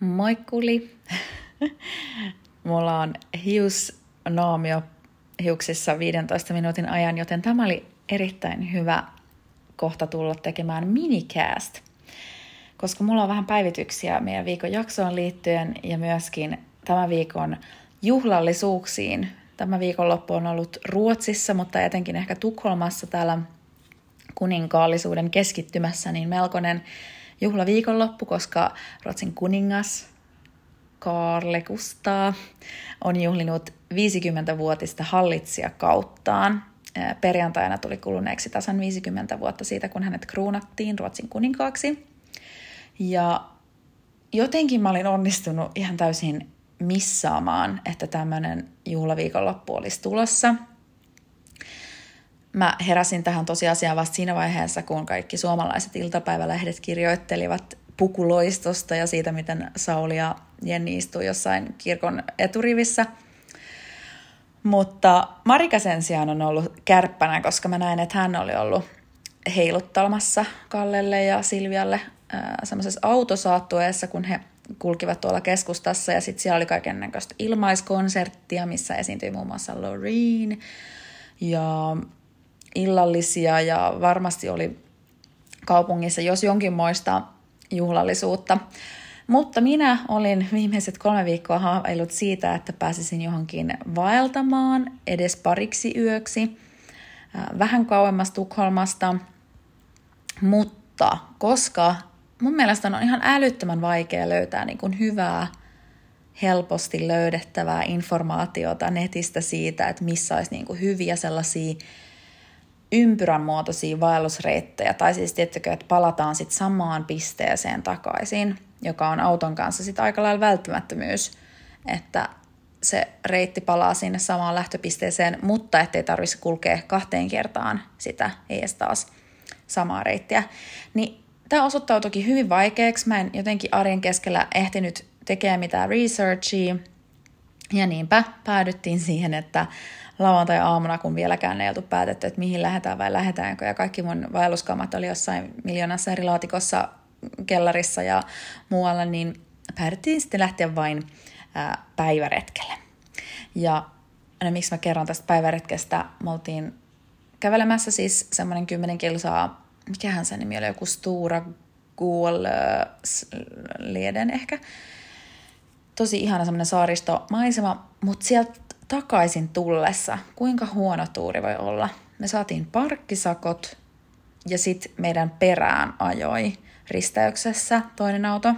Moikkuli! Mulla on hiusnaamio hiuksissa 15 minuutin ajan, joten tämä oli erittäin hyvä kohta tulla tekemään minicast, koska mulla on vähän päivityksiä meidän viikon jaksoon liittyen ja myöskin tämän viikon juhlallisuuksiin. Tämä viikonloppu on ollut Ruotsissa, mutta etenkin ehkä Tukholmassa täällä kuninkaallisuuden keskittymässä, niin melkoinen juhlaviikonloppu, koska Ruotsin kuningas Karle Kustaa on juhlinut 50-vuotista hallitsijakauttaan. Perjantaina tuli kuluneeksi tasan 50 vuotta siitä, kun hänet kruunattiin Ruotsin kuninkaaksi. Ja jotenkin mä olin onnistunut ihan täysin missaamaan, että tämmöinen juhlaviikonloppu olisi tulossa. Mä heräsin tähän tosiasiaan vasta siinä vaiheessa, kun kaikki suomalaiset iltapäivälehdet kirjoittelivat pukuloistosta ja siitä, miten Sauli ja Jenni istuu jossain kirkon eturivissä. Mutta Marika sen sijaan on ollut kärppänä, koska mä näin, että hän oli ollut heiluttamassa Kallelle ja Silvialle semmoisessa autosaattueessa, kun he kulkivat tuolla keskustassa ja sitten siellä oli kaikennäköistä ilmaiskonserttia, missä esiintyi muun muassa Loreen ja illallisia ja varmasti oli kaupungissa jos jonkinmoista juhlallisuutta. Mutta minä olin viimeiset kolme viikkoa haaveillut siitä, että pääsisin johonkin vaeltamaan edes pariksi yöksi, vähän kauemmas Tukholmasta. Mutta koska mun mielestä on ihan älyttömän vaikea löytää niin kuin hyvää, helposti löydettävää informaatiota netistä siitä, että missä olisi niin kuin hyviä sellaisia ympyrän muotoisia vaellusreittejä, tai siis tiettäkö, että palataan sitten samaan pisteeseen takaisin, joka on auton kanssa sitten aika lailla välttämättömyys, että se reitti palaa sinne samaan lähtöpisteeseen, mutta ettei tarvitsisi kulkea kahteen kertaan sitä ees taas samaa reittiä. Niin tämä osoittautuikin hyvin vaikeaksi. Mä en jotenkin arjen keskellä ehtinyt tekemään mitään researchia, ja niinpä päädyttiin siihen, että lauantai-aamuna, kun vieläkään ei oltu päätetty, että mihin lähdetään vai lähdetäänkö. Ja kaikki mun vaelluskamat oli jossain miljoonassa eri laatikossa kellarissa ja muualla, niin päädyttiin sitten lähteä vain ää, päiväretkelle. Ja no, miksi mä kerron tästä päiväretkestä? Me oltiin kävelemässä siis semmoinen kymmenen kilsaa, mikähän se nimi oli, joku Stura Guol-lieden ehkä. Tosi ihana semmoinen saaristomaisema, mutta sieltä takaisin tullessa, kuinka huono tuuri voi olla. Me saatiin parkkisakot ja sitten meidän perään ajoi risteyksessä toinen auto.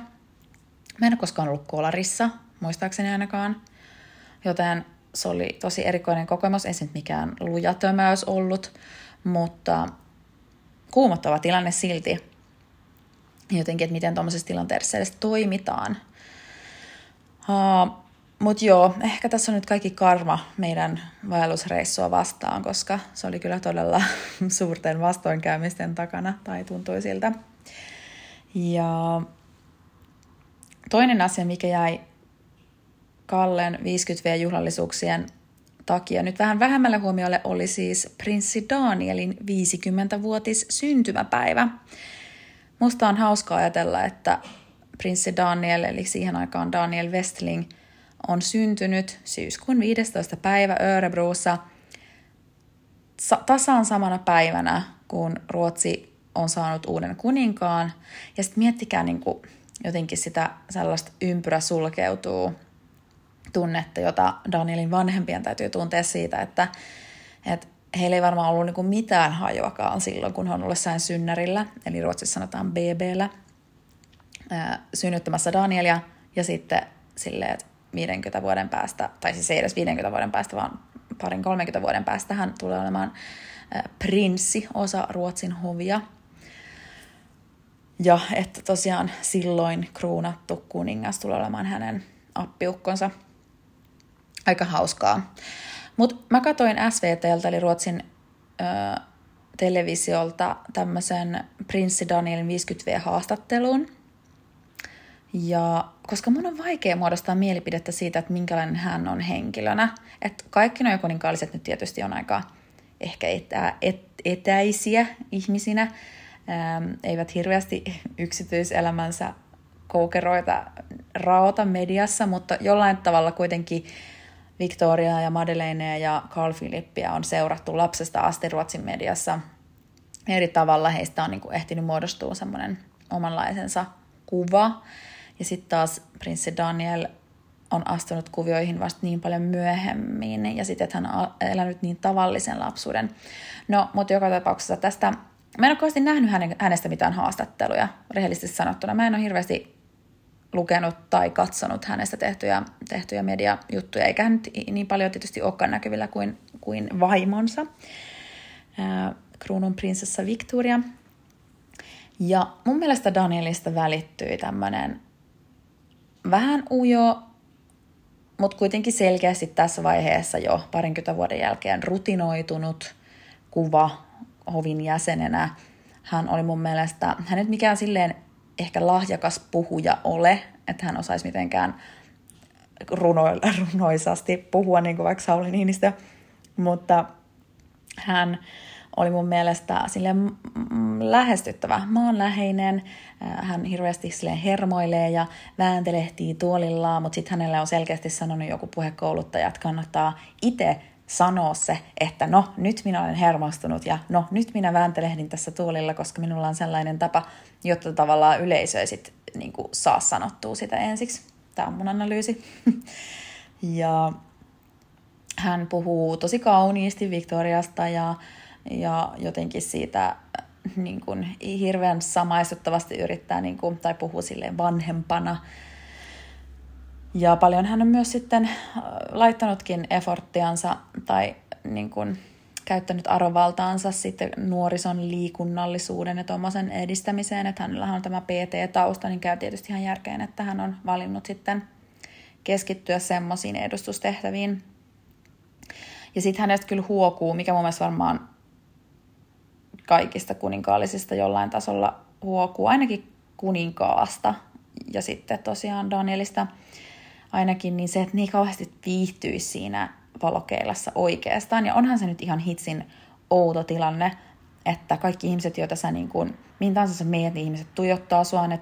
Mä en ole koskaan ollut kolarissa, muistaakseni ainakaan. Joten se oli tosi erikoinen kokemus, ei se nyt mikään lujatömäys ollut, mutta kuumottava tilanne silti. Jotenkin, että miten tuommoisessa tilanteessa edes toimitaan. Uh, mutta joo, ehkä tässä on nyt kaikki karma meidän vaellusreissua vastaan, koska se oli kyllä todella suurten vastoinkäymisten takana, tai tuntui siltä. Ja toinen asia, mikä jäi Kallen 50V-juhlallisuuksien takia nyt vähän vähemmälle huomiolle, oli siis prinssi Danielin 50-vuotis syntymäpäivä. Musta on hauska ajatella, että prinssi Daniel, eli siihen aikaan Daniel Westling – on syntynyt syyskuun 15. päivä Örebrossa tasan samana päivänä, kun Ruotsi on saanut uuden kuninkaan. Ja sitten miettikää niin kuin jotenkin sitä sellaista ympyrä sulkeutuu tunnetta, jota Danielin vanhempien täytyy tuntea siitä, että, että heillä ei varmaan ollut niin mitään hajuakaan silloin, kun he on ollut synnärillä, eli Ruotsissa sanotaan BBllä, synnyttämässä Danielia, ja sitten silleen, että 50 vuoden päästä, tai siis ei edes 50 vuoden päästä, vaan parin 30 vuoden päästä hän tulee olemaan prinssi, osa Ruotsin hovia. Ja että tosiaan silloin kruunattu kuningas tulee olemaan hänen appiukkonsa. Aika hauskaa. Mutta mä katsoin SVTltä, eli Ruotsin ö, televisiolta, tämmöisen prinssi Danielin 50V-haastattelun – ja koska mun on vaikea muodostaa mielipidettä siitä, että minkälainen hän on henkilönä. Että kaikki nuo kuninkaalliset nyt tietysti on aika ehkä etä, et, etäisiä ihmisinä, ähm, eivät hirveästi yksityiselämänsä koukeroita raota mediassa, mutta jollain tavalla kuitenkin Victoria ja Madelinea ja Carl Philippia on seurattu lapsesta asti Ruotsin mediassa. Eri tavalla heistä on niin kuin ehtinyt muodostua semmoinen omanlaisensa kuva. Ja sitten taas prinssi Daniel on astunut kuvioihin vasta niin paljon myöhemmin ja sitten, että hän on elänyt niin tavallisen lapsuuden. No, mutta joka tapauksessa tästä, mä en ole kovasti nähnyt hänestä mitään haastatteluja, rehellisesti sanottuna. Mä en ole hirveästi lukenut tai katsonut hänestä tehtyjä, tehtyjä mediajuttuja, eikä hän niin paljon tietysti olekaan näkyvillä kuin, kuin vaimonsa, kruunun prinsessa Victoria. Ja mun mielestä Danielista välittyi tämmöinen vähän ujo, mutta kuitenkin selkeästi tässä vaiheessa jo parinkymmentä vuoden jälkeen rutinoitunut kuva hovin jäsenenä. Hän oli mun mielestä, hän nyt mikään silleen ehkä lahjakas puhuja ole, että hän osaisi mitenkään runo, runoisasti puhua, niin kuin vaikka Sauli Niinistö, mutta hän oli mun mielestä sille lähestyttävä, maanläheinen. Hän hirveästi sille hermoilee ja vääntelehtii tuolillaan, mutta sitten hänelle on selkeästi sanonut joku puhekouluttaja, että kannattaa itse sanoa se, että no nyt minä olen hermostunut ja no nyt minä vääntelehdin tässä tuolilla, koska minulla on sellainen tapa, jotta tavallaan yleisö ei sit, niin kuin, saa sanottua sitä ensiksi. Tämä on mun analyysi. ja hän puhuu tosi kauniisti Victoriasta ja, ja jotenkin siitä niin kuin, hirveän samaistuttavasti yrittää, niin kuin, tai puhuu silleen vanhempana ja paljon hän on myös sitten äh, laittanutkin efforttiansa tai niin kuin, käyttänyt arvovaltaansa sitten nuorison liikunnallisuuden ja tuommoisen edistämiseen, että hänellä on tämä PT-tausta, niin käy tietysti ihan järkeen, että hän on valinnut sitten keskittyä semmoisiin edustustehtäviin. Ja sitten hänestä kyllä huokuu, mikä mun mielestä varmaan kaikista kuninkaallisista jollain tasolla huokuu, ainakin kuninkaasta ja sitten tosiaan Danielista – ainakin, niin se, että niin kauheasti viihtyisi siinä valokeilassa oikeastaan. Ja onhan se nyt ihan hitsin outo tilanne, että kaikki ihmiset, joita sä niin kuin, mihin tahansa sä meet, niin ihmiset tuijottaa sua, ne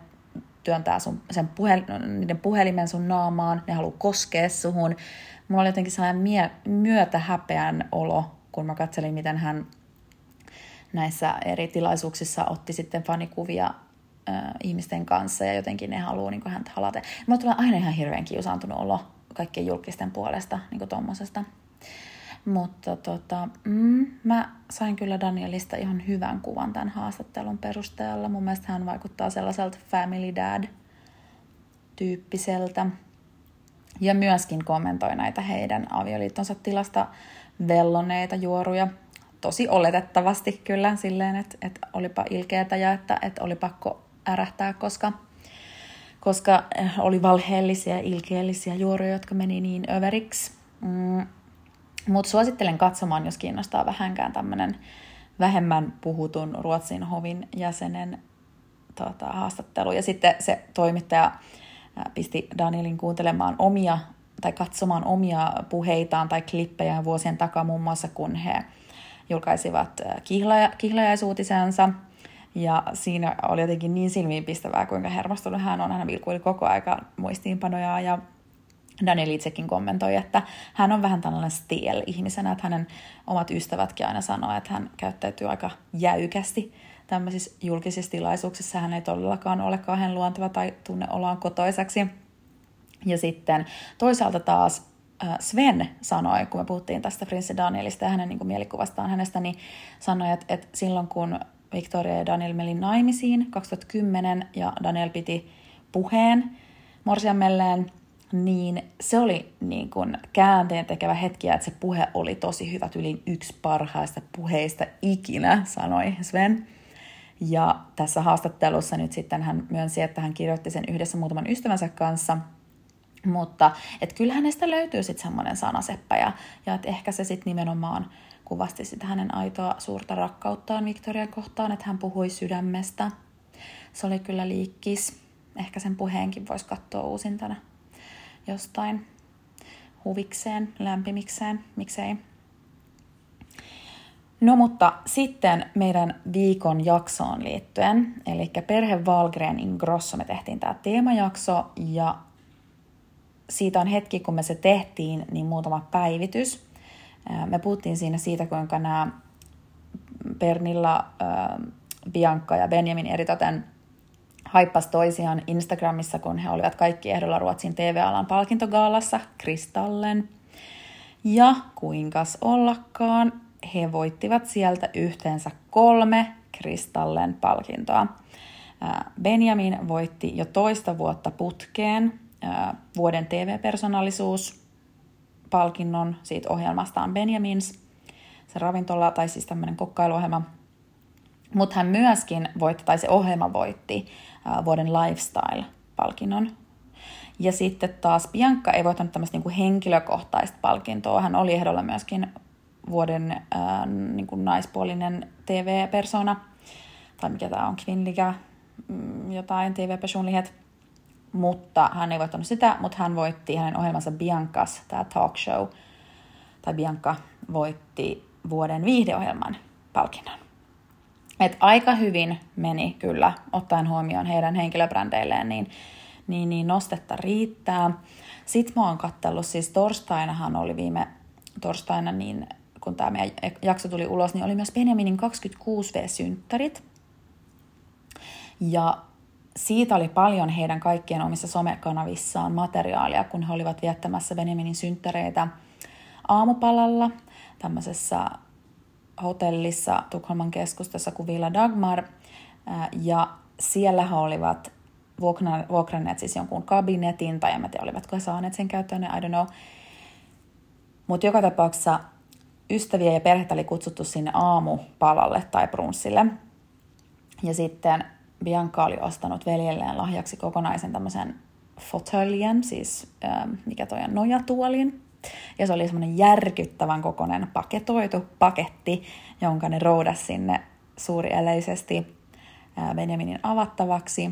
työntää sun, sen puhel, niiden puhelimen sun naamaan, ne haluaa koskea suhun. Mulla oli jotenkin sellainen mie, myötä häpeän olo, kun mä katselin, miten hän näissä eri tilaisuuksissa otti sitten fanikuvia äh, ihmisten kanssa ja jotenkin ne haluaa niin häntä halata. Mulla tulee aina ihan hirveän kiusaantunut olo kaikkien julkisten puolesta niin tuommoisesta. Mutta tota, mm, mä sain kyllä Danielista ihan hyvän kuvan tämän haastattelun perusteella. Mun mielestä hän vaikuttaa sellaiselta family dad tyyppiseltä. Ja myöskin kommentoi näitä heidän avioliittonsa tilasta velloneita juoruja. Tosi oletettavasti kyllä silleen, että, että olipa ilkeätä ja että, että oli pakko ärähtää, koska, koska eh, oli valheellisia, ilkeellisiä juoruja, jotka meni niin överiksi. Mm. Mutta suosittelen katsomaan, jos kiinnostaa vähänkään tämmöinen vähemmän puhutun Ruotsin hovin jäsenen tota, haastattelu. Ja sitten se toimittaja pisti Danielin kuuntelemaan omia tai katsomaan omia puheitaan tai klippejä vuosien takaa muun muassa, kun he julkaisivat kihlaja, kihlajaisuutisensa – ja siinä oli jotenkin niin silmiinpistävää, kuinka hermostunut hän on. Hän vilkuili koko aika muistiinpanoja ja Daniel itsekin kommentoi, että hän on vähän tällainen stiel-ihmisenä, että hänen omat ystävätkin aina sanoo, että hän käyttäytyy aika jäykästi tämmöisissä julkisissa tilaisuuksissa. Hän ei todellakaan ole kauhean luonteva tai tunne oloaan kotoisaksi. Ja sitten toisaalta taas Sven sanoi, kun me puhuttiin tästä Prinssi Danielista ja hänen niin kuin mielikuvastaan hänestä, niin sanoi, että, että silloin kun Victoria ja Daniel meni naimisiin 2010 ja Daniel piti puheen morsiamelleen, niin se oli niin kuin käänteen tekevä hetki, että se puhe oli tosi hyvä, yli yksi parhaista puheista ikinä, sanoi Sven. Ja tässä haastattelussa nyt sitten hän myönsi, että hän kirjoitti sen yhdessä muutaman ystävänsä kanssa, mutta et kyllä hänestä löytyy sitten semmoinen sanaseppä ja, ja että ehkä se sitten nimenomaan kuvasti sitä hänen aitoa suurta rakkauttaan Victorian kohtaan, että hän puhui sydämestä. Se oli kyllä liikkis. Ehkä sen puheenkin voisi katsoa uusintana jostain huvikseen, lämpimikseen, miksei. No mutta sitten meidän viikon jaksoon liittyen, eli perhe Valgren in Grosso, me tehtiin tämä teemajakso ja siitä on hetki, kun me se tehtiin, niin muutama päivitys. Me puhuttiin siinä siitä, kuinka nämä Pernilla, Bianca ja Benjamin eritoten haippas toisiaan Instagramissa, kun he olivat kaikki ehdolla Ruotsin TV-alan palkintogaalassa Kristallen. Ja kuinkas ollakaan, he voittivat sieltä yhteensä kolme Kristallen palkintoa. Benjamin voitti jo toista vuotta putkeen vuoden TV-persoonallisuus palkinnon siitä ohjelmastaan Benjamins, se ravintola tai siis tämmöinen kokkailuohjelma. Mutta hän myöskin voitti, tai se ohjelma voitti vuoden lifestyle-palkinnon. Ja sitten taas Bianca ei voittanut tämmöistä niinku henkilökohtaista palkintoa. Hän oli ehdolla myöskin vuoden ää, niinku naispuolinen TV-persona, tai mikä tämä on, kvinnliga, mm, jotain TV-personlighet. Mutta hän ei voittanut sitä, mutta hän voitti hänen ohjelmansa Biancas, tämä talk show, tai Bianca voitti vuoden viihdeohjelman palkinnon. Et aika hyvin meni kyllä, ottaen huomioon heidän henkilöbrändeilleen, niin, niin, niin nostetta riittää. Sitten mä oon kattellut, siis torstainahan oli viime torstaina, niin kun tämä meidän jakso tuli ulos, niin oli myös Benjaminin 26V-synttärit. Ja siitä oli paljon heidän kaikkien omissa somekanavissaan materiaalia, kun he olivat viettämässä Benjaminin synttäreitä aamupalalla tämmöisessä hotellissa Tukholman keskustassa kuin Villa Dagmar. Ja siellä he olivat vuokranneet siis jonkun kabinetin, tai en tiedä, olivatko he saaneet sen käyttöön, I don't know. Mutta joka tapauksessa ystäviä ja perhettä oli kutsuttu sinne aamupalalle tai brunssille. Ja sitten Bianca oli ostanut veljelleen lahjaksi kokonaisen tämmöisen fotöljen, siis mikä toi on, nojatuolin. Ja se oli semmoinen järkyttävän kokoinen paketoitu paketti, jonka ne roudas sinne suurieleisesti Benjaminin avattavaksi.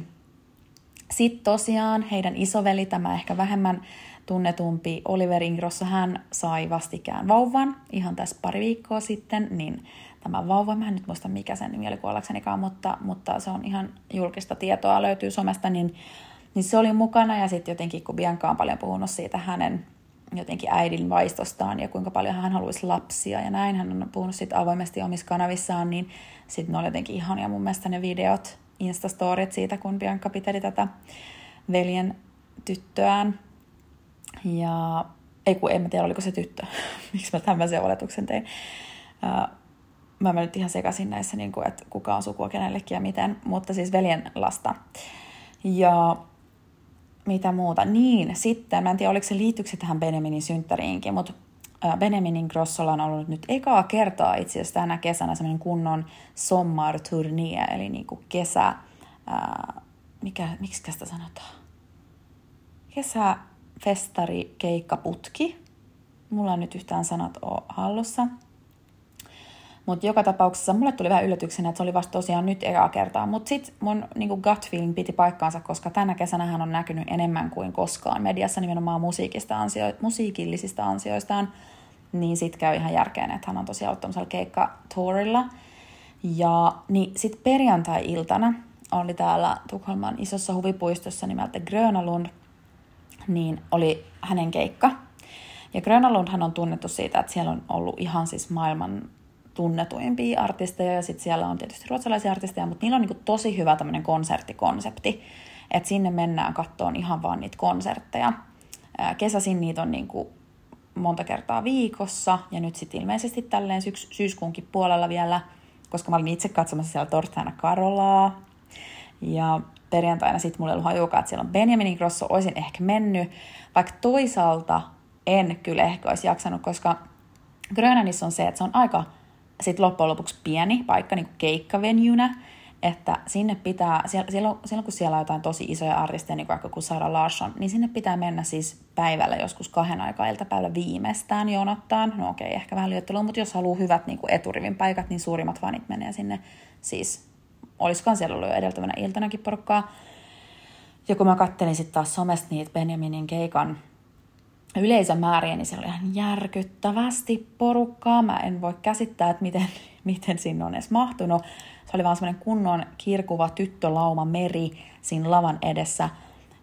Sitten tosiaan heidän isoveli, tämä ehkä vähemmän tunnetumpi Oliver Ingrossa, hän sai vastikään vauvan ihan tässä pari viikkoa sitten, niin tämä vauva, mä en nyt muista mikä sen nimi oli kuollaksenikaan, mutta, mutta se on ihan julkista tietoa, löytyy somesta, niin, niin se oli mukana ja sitten jotenkin kun Bianca on paljon puhunut siitä hänen jotenkin äidin vaistostaan ja kuinka paljon hän haluaisi lapsia ja näin. Hän on puhunut siitä avoimesti omissa kanavissaan, niin sitten ne oli jotenkin ihania mun mielestä ne videot, instastorit siitä, kun Bianca piteli tätä veljen tyttöään. Ja ei kun en mä tiedä, oliko se tyttö. Miksi mä tämmöisen oletuksen tein. Uh, mä en nyt ihan sekaisin näissä, niin kuin, että kuka on sukua kenellekin ja miten, mutta siis veljen lasta. Ja mitä muuta? Niin, sitten, mä en tiedä oliko se liittyykö se tähän Benjaminin synttäriinkin, mutta Benjaminin Grossolla on ollut nyt ekaa kertaa itse asiassa tänä kesänä semmoinen kunnon sommarturnie, eli niin kuin kesä, ää, mikä, miksi sitä sanotaan? Kesäfestari keikkaputki. Mulla on nyt yhtään sanat ole hallussa. Mutta joka tapauksessa mulle tuli vähän yllätyksenä, että se oli vasta tosiaan nyt ekaa kertaa. Mutta sitten mun niinku gut feeling piti paikkaansa, koska tänä kesänä hän on näkynyt enemmän kuin koskaan mediassa nimenomaan musiikista ansio- musiikillisista ansioistaan. Niin sitten käy ihan järkeen, että hän on tosiaan ollut tämmöisellä keikka-tourilla. Ja niin sitten perjantai-iltana oli täällä Tukholman isossa huvipuistossa nimeltä Grönalund, niin oli hänen keikka. Ja Grönalundhan on tunnettu siitä, että siellä on ollut ihan siis maailman tunnetuimpia artisteja ja sitten siellä on tietysti ruotsalaisia artisteja, mutta niillä on niinku tosi hyvä tämmöinen konserttikonsepti, että sinne mennään kattoon ihan vaan niitä konsertteja. Kesäsin niitä on niinku monta kertaa viikossa ja nyt sitten ilmeisesti tälleen syks- syyskuunkin puolella vielä, koska mä olin itse katsomassa siellä torstaina Karolaa. Ja perjantaina sitten mulla ei ollut hajukaan, että siellä on Benjamin Grosso, olisin ehkä mennyt, vaikka toisaalta en kyllä ehkä olisi jaksanut, koska Grönlannissa on se, että se on aika sitten loppujen lopuksi pieni paikka niin keikkavenjynä, että sinne pitää, silloin, silloin kun siellä on jotain tosi isoja artisteja, niin vaikka kuin Sara Larsson, niin sinne pitää mennä siis päivällä joskus kahden aikaa iltapäivällä viimeistään jonottaan. No okei, okay, ehkä vähän lyöttelua, mutta jos haluaa hyvät niin kuin eturivin paikat, niin suurimmat fanit menee sinne siis, olisikohan siellä ollut jo edeltävänä iltanakin porukkaa. Ja kun mä kattelin sitten taas somesta niitä Benjaminin keikan yleisömääriä, niin siellä oli ihan järkyttävästi porukkaa. Mä en voi käsittää, että miten, miten sinne on edes mahtunut. Se oli vaan semmoinen kunnon kirkuva tyttölauma meri siinä lavan edessä.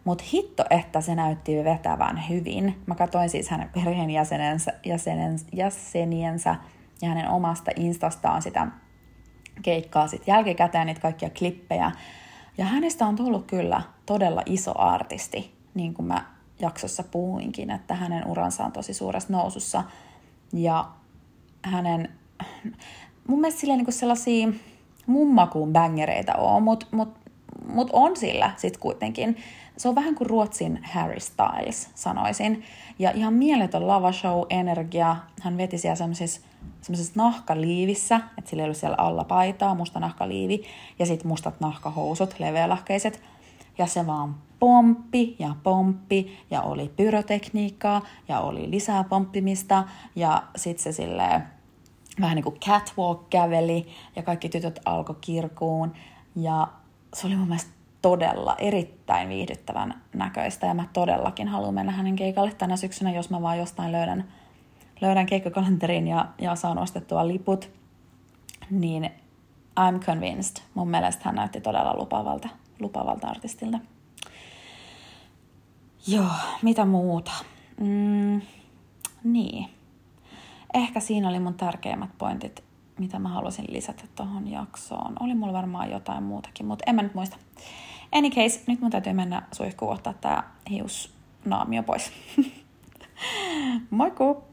Mutta hitto, että se näytti vetävän hyvin. Mä katsoin siis hänen perheenjäsenensä jäsenensä, jäseniensä ja hänen omasta instastaan sitä keikkaa sitten jälkikäteen, niitä kaikkia klippejä. Ja hänestä on tullut kyllä todella iso artisti, niin kuin mä jaksossa puhuinkin, että hänen uransa on tosi suuressa nousussa. Ja hänen, mun mielestä silleen niin sellaisia mummakuun bängereitä on, mutta mut, mut on sillä sitten kuitenkin. Se on vähän kuin Ruotsin Harry Styles, sanoisin. Ja ihan mieletön lavashow-energia. Hän veti siellä semmoisessa semmoisessa nahkaliivissä, että sillä ei ollut siellä alla paitaa, musta nahkaliivi, ja sitten mustat nahkahousut, leveälahkeiset. Ja se vaan pomppi ja pomppi, ja oli pyrotekniikkaa, ja oli lisää pomppimista, ja sitten se silleen vähän niin kuin catwalk käveli, ja kaikki tytöt alkoi kirkuun, ja se oli mun mielestä todella erittäin viihdyttävän näköistä, ja mä todellakin haluan mennä hänen keikalle tänä syksynä, jos mä vaan jostain löydän löydän keikkakalenterin ja, ja saan ostettua liput, niin I'm convinced. Mun mielestä hän näytti todella lupavalta, lupavalta artistilta. Joo, mitä muuta? Mm, niin. Ehkä siinä oli mun tärkeimmät pointit, mitä mä halusin lisätä tuohon jaksoon. Oli mulla varmaan jotain muutakin, mutta en mä nyt muista. Any case, nyt mun täytyy mennä suihkuun ottaa tää hiusnaamio pois. Moikku!